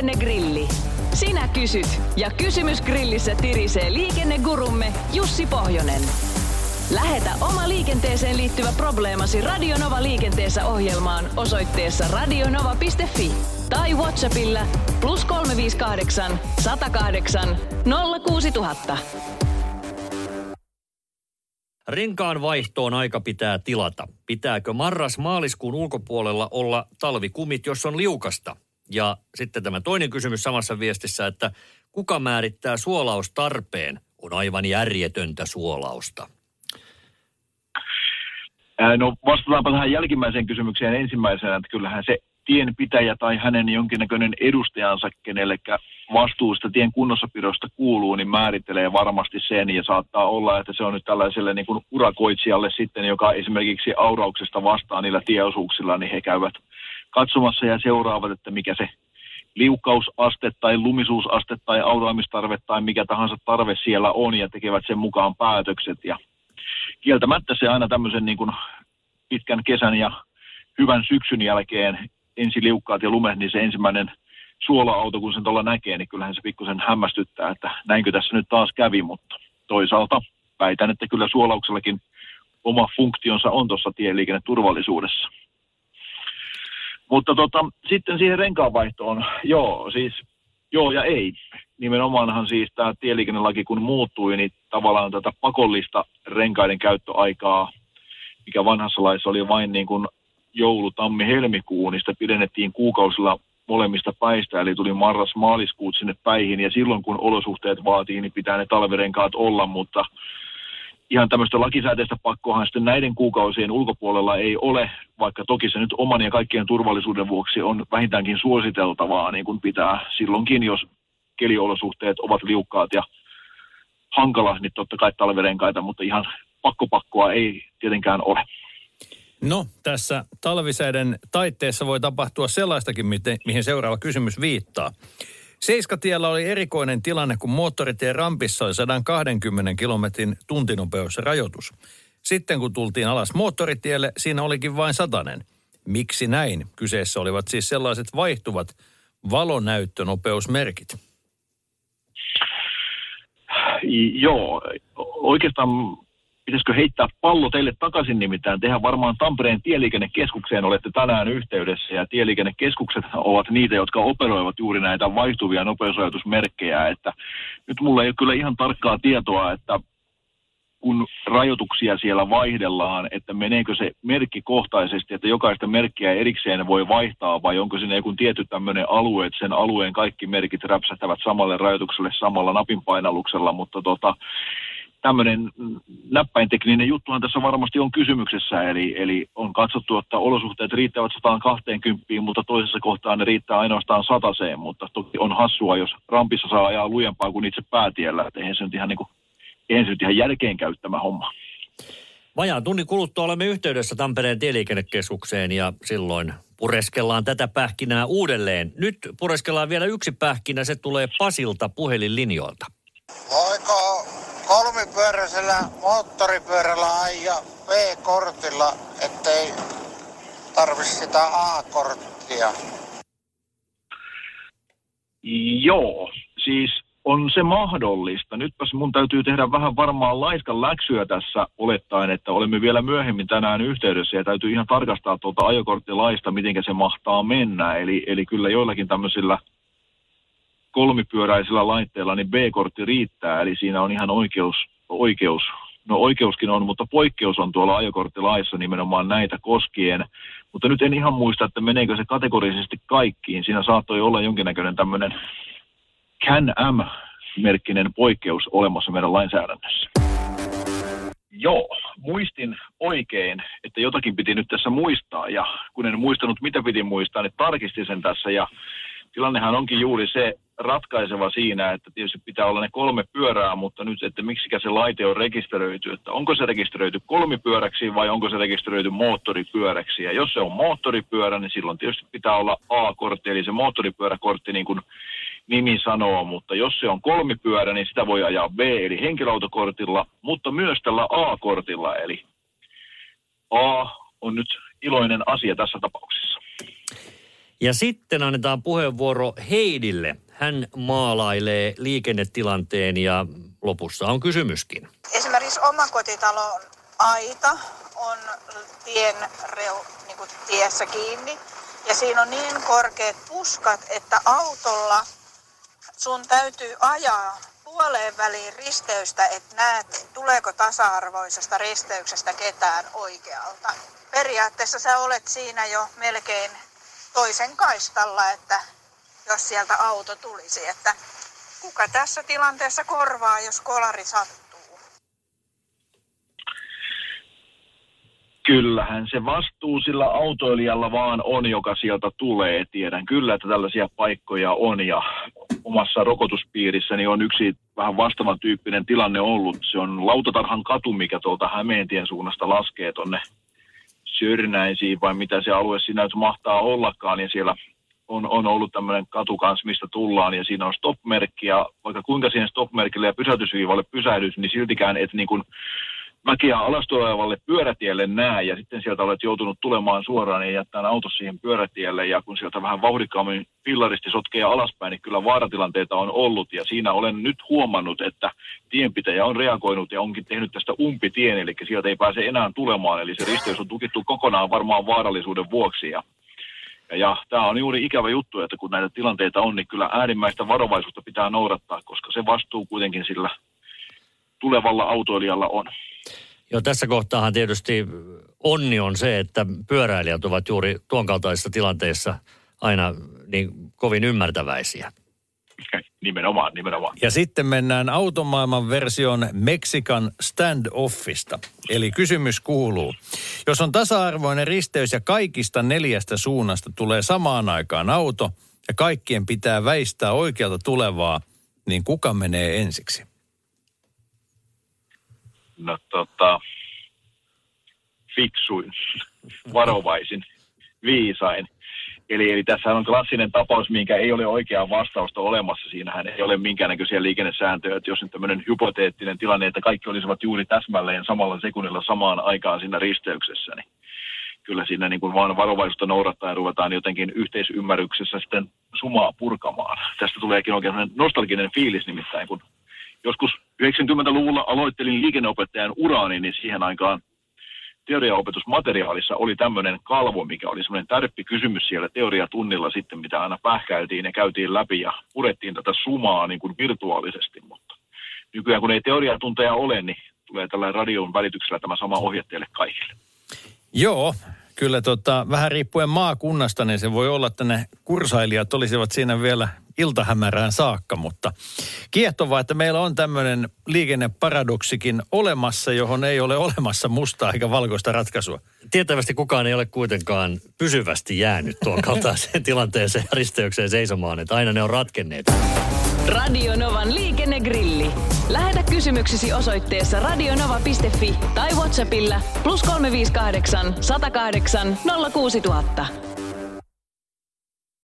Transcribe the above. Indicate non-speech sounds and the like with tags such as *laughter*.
Liikennegrilli. Sinä kysyt ja kysymys grillissä tirisee liikennegurumme Jussi Pohjonen. Lähetä oma liikenteeseen liittyvä probleemasi Radionova liikenteessä ohjelmaan osoitteessa radionova.fi tai Whatsappilla plus 358 108 06000. Renkaan vaihtoon aika pitää tilata. Pitääkö marras-maaliskuun ulkopuolella olla talvikumit, jos on liukasta? Ja sitten tämä toinen kysymys samassa viestissä, että kuka määrittää suolaustarpeen? On aivan järjetöntä suolausta. No vastataanpa tähän jälkimmäiseen kysymykseen ensimmäisenä, että kyllähän se tienpitäjä tai hänen jonkinnäköinen edustajansa, kenelle vastuusta tien kunnossapidosta kuuluu, niin määrittelee varmasti sen ja saattaa olla, että se on nyt tällaiselle niin kuin urakoitsijalle sitten, joka esimerkiksi aurauksesta vastaa niillä tieosuuksilla, niin he käyvät katsomassa ja seuraavat, että mikä se liukkausaste tai lumisuusaste tai auraamistarve tai mikä tahansa tarve siellä on ja tekevät sen mukaan päätökset. Ja kieltämättä se aina tämmöisen niin kuin pitkän kesän ja hyvän syksyn jälkeen ensi liukkaat ja lumet, niin se ensimmäinen suola-auto, kun sen tuolla näkee, niin kyllähän se pikkusen hämmästyttää, että näinkö tässä nyt taas kävi, mutta toisaalta väitän, että kyllä suolauksellakin oma funktionsa on tuossa tieliikenneturvallisuudessa. Mutta tota, sitten siihen renkaanvaihtoon, joo, siis joo ja ei. Nimenomaanhan siis tämä tieliikennelaki kun muuttui, niin tavallaan tätä pakollista renkaiden käyttöaikaa, mikä vanhassa laissa oli vain niin kuin joulu, tammi, helmikuu, niin sitä pidennettiin kuukausilla molemmista päistä, eli tuli marras, maaliskuut sinne päihin, ja silloin kun olosuhteet vaatii, niin pitää ne talvirenkaat olla, mutta ihan tämmöistä lakisääteistä pakkoahan sitten näiden kuukausien ulkopuolella ei ole, vaikka toki se nyt oman ja kaikkien turvallisuuden vuoksi on vähintäänkin suositeltavaa, niin kuin pitää silloinkin, jos keliolosuhteet ovat liukkaat ja hankala, niin totta kai talvirenkaita, mutta ihan pakkopakkoa ei tietenkään ole. No, tässä talvisäiden taitteessa voi tapahtua sellaistakin, mihin seuraava kysymys viittaa. Seiskatiellä oli erikoinen tilanne, kun moottoritien rampissa oli 120 kilometrin tuntinopeusrajoitus. Sitten kun tultiin alas moottoritielle, siinä olikin vain satanen. Miksi näin? Kyseessä olivat siis sellaiset vaihtuvat valonäyttönopeusmerkit. Joo, oikeastaan pitäisikö heittää pallo teille takaisin nimittäin. Tehän varmaan Tampereen tieliikennekeskukseen olette tänään yhteydessä ja tieliikennekeskukset ovat niitä, jotka operoivat juuri näitä vaihtuvia nopeusrajoitusmerkkejä. Että nyt mulla ei ole kyllä ihan tarkkaa tietoa, että kun rajoituksia siellä vaihdellaan, että meneekö se merkki kohtaisesti, että jokaista merkkiä erikseen voi vaihtaa vai onko siinä joku tietty tämmöinen alue, että sen alueen kaikki merkit räpsähtävät samalle rajoitukselle samalla napinpainalluksella, mutta tota, tämmöinen näppäintekninen juttuhan tässä varmasti on kysymyksessä, eli, eli on katsottu, että olosuhteet riittävät 120, mutta toisessa kohtaa ne riittää ainoastaan sataseen, mutta toki on hassua, jos rampissa saa ajaa lujempaa kuin itse päätiellä, että eihän se nyt ihan, niin kuin, eihän se nyt ihan järkeen käyttämä homma. Vajaan tunnin kuluttua olemme yhteydessä Tampereen tieliikennekeskukseen ja silloin pureskellaan tätä pähkinää uudelleen. Nyt pureskellaan vielä yksi pähkinä, se tulee Pasilta puhelinlinjoilta. Voiko kolmipyöräisellä moottoripyörällä ja V-kortilla, ettei tarvi sitä A-korttia? Joo, siis on se mahdollista. Nytpäs mun täytyy tehdä vähän varmaan laiskan läksyä tässä olettaen, että olemme vielä myöhemmin tänään yhteydessä ja täytyy ihan tarkastaa tuolta ajokorttilaista, miten se mahtaa mennä. Eli, eli kyllä joillakin tämmöisillä kolmipyöräisillä laitteilla, niin B-kortti riittää, eli siinä on ihan oikeus, oikeus, no oikeuskin on, mutta poikkeus on tuolla ajokorttilaissa nimenomaan näitä koskien. Mutta nyt en ihan muista, että meneekö se kategorisesti kaikkiin. Siinä saattoi olla jonkinnäköinen tämmöinen CAN-M-merkkinen poikkeus olemassa meidän lainsäädännössä. Joo, muistin oikein, että jotakin piti nyt tässä muistaa ja kun en muistanut mitä piti muistaa, niin tarkistin sen tässä ja tilannehan onkin juuri se ratkaiseva siinä, että tietysti pitää olla ne kolme pyörää, mutta nyt, että miksikä se laite on rekisteröity, että onko se rekisteröity kolmipyöräksi vai onko se rekisteröity moottoripyöräksi. Ja jos se on moottoripyörä, niin silloin tietysti pitää olla A-kortti, eli se moottoripyöräkortti niin kuin nimi sanoo, mutta jos se on kolmipyörä, niin sitä voi ajaa B, eli henkilöautokortilla, mutta myös tällä A-kortilla, eli A on nyt iloinen asia tässä tapauksessa. Ja sitten annetaan puheenvuoro Heidille. Hän maalailee liikennetilanteen ja lopussa on kysymyskin. Esimerkiksi omakotitalon aita on tien reu, niin kuin tiessä kiinni. Ja siinä on niin korkeat puskat, että autolla sun täytyy ajaa puoleen väliin risteystä, että näet, tuleeko tasa-arvoisesta risteyksestä ketään oikealta. Periaatteessa sä olet siinä jo melkein toisen kaistalla, että jos sieltä auto tulisi, että kuka tässä tilanteessa korvaa, jos kolari sattuu? Kyllähän se vastuu sillä autoilijalla vaan on, joka sieltä tulee. Tiedän kyllä, että tällaisia paikkoja on ja omassa rokotuspiirissäni on yksi vähän vastaavan tyyppinen tilanne ollut. Se on Lautatarhan katu, mikä tuolta Hämeentien suunnasta laskee tonne Sörnäisiin, vai mitä se alue siinä nyt mahtaa ollakaan. Ja siellä on, on ollut tämmöinen katu kanssa, mistä tullaan, ja siinä on stop-merkki, ja vaikka kuinka siihen stop-merkille ja pysäytysviivalle pysähdys, niin siltikään et niin kuin väkeä alastulevalle pyörätielle näe ja sitten sieltä olet joutunut tulemaan suoraan ja jättää auto siihen pyörätielle ja kun sieltä vähän vauhdikkaammin pillaristi sotkee alaspäin, niin kyllä vaaratilanteita on ollut ja siinä olen nyt huomannut, että tienpitäjä on reagoinut ja onkin tehnyt tästä umpitien, eli sieltä ei pääse enää tulemaan, eli se risteys on tukittu kokonaan varmaan vaarallisuuden vuoksi ja ja, ja tämä on juuri ikävä juttu, että kun näitä tilanteita on, niin kyllä äärimmäistä varovaisuutta pitää noudattaa, koska se vastuu kuitenkin sillä tulevalla autoilijalla on. Joo, tässä kohtaahan tietysti onni on se, että pyöräilijät ovat juuri tuon kaltaisissa tilanteissa aina niin kovin ymmärtäväisiä. Nimenomaan, nimenomaan. Ja sitten mennään automaailman version Meksikan standoffista. Eli kysymys kuuluu, jos on tasa-arvoinen risteys ja kaikista neljästä suunnasta tulee samaan aikaan auto ja kaikkien pitää väistää oikealta tulevaa, niin kuka menee ensiksi? no, tota, fiksuin, varovaisin, viisain. Eli, eli tässä on klassinen tapaus, minkä ei ole oikeaa vastausta olemassa. Siinähän ei ole minkäännäköisiä liikennesääntöjä, että jos nyt tämmöinen hypoteettinen tilanne, että kaikki olisivat juuri täsmälleen samalla sekunnilla samaan aikaan siinä risteyksessä, niin kyllä siinä niin kuin vaan varovaisuutta noudattaa ja ruvetaan jotenkin yhteisymmärryksessä sitten sumaa purkamaan. Tästä tuleekin oikein nostalginen fiilis nimittäin, kun joskus 90-luvulla aloittelin liikenneopettajan uraani, niin siihen aikaan teoriaopetusmateriaalissa oli tämmöinen kalvo, mikä oli semmoinen tärppi kysymys siellä teoriatunnilla sitten, mitä aina pähkäiltiin ja käytiin läpi ja purettiin tätä sumaa niin kuin virtuaalisesti, mutta nykyään kun ei teoriatunteja ole, niin tulee tällä radion välityksellä tämä sama ohje teille kaikille. Joo, kyllä tota, vähän riippuen maakunnasta, niin se voi olla, että ne kursailijat olisivat siinä vielä iltahämärään saakka, mutta kiehtovaa, että meillä on tämmöinen liikenneparadoksikin olemassa, johon ei ole olemassa mustaa eikä valkoista ratkaisua. Tietävästi kukaan ei ole kuitenkaan pysyvästi jäänyt tuon *laughs* kaltaiseen tilanteeseen risteykseen seisomaan, että aina ne on ratkenneet. Radio Novan liikennegrilli. Lähetä kysymyksesi osoitteessa radionova.fi tai Whatsappilla plus 358 108 06000.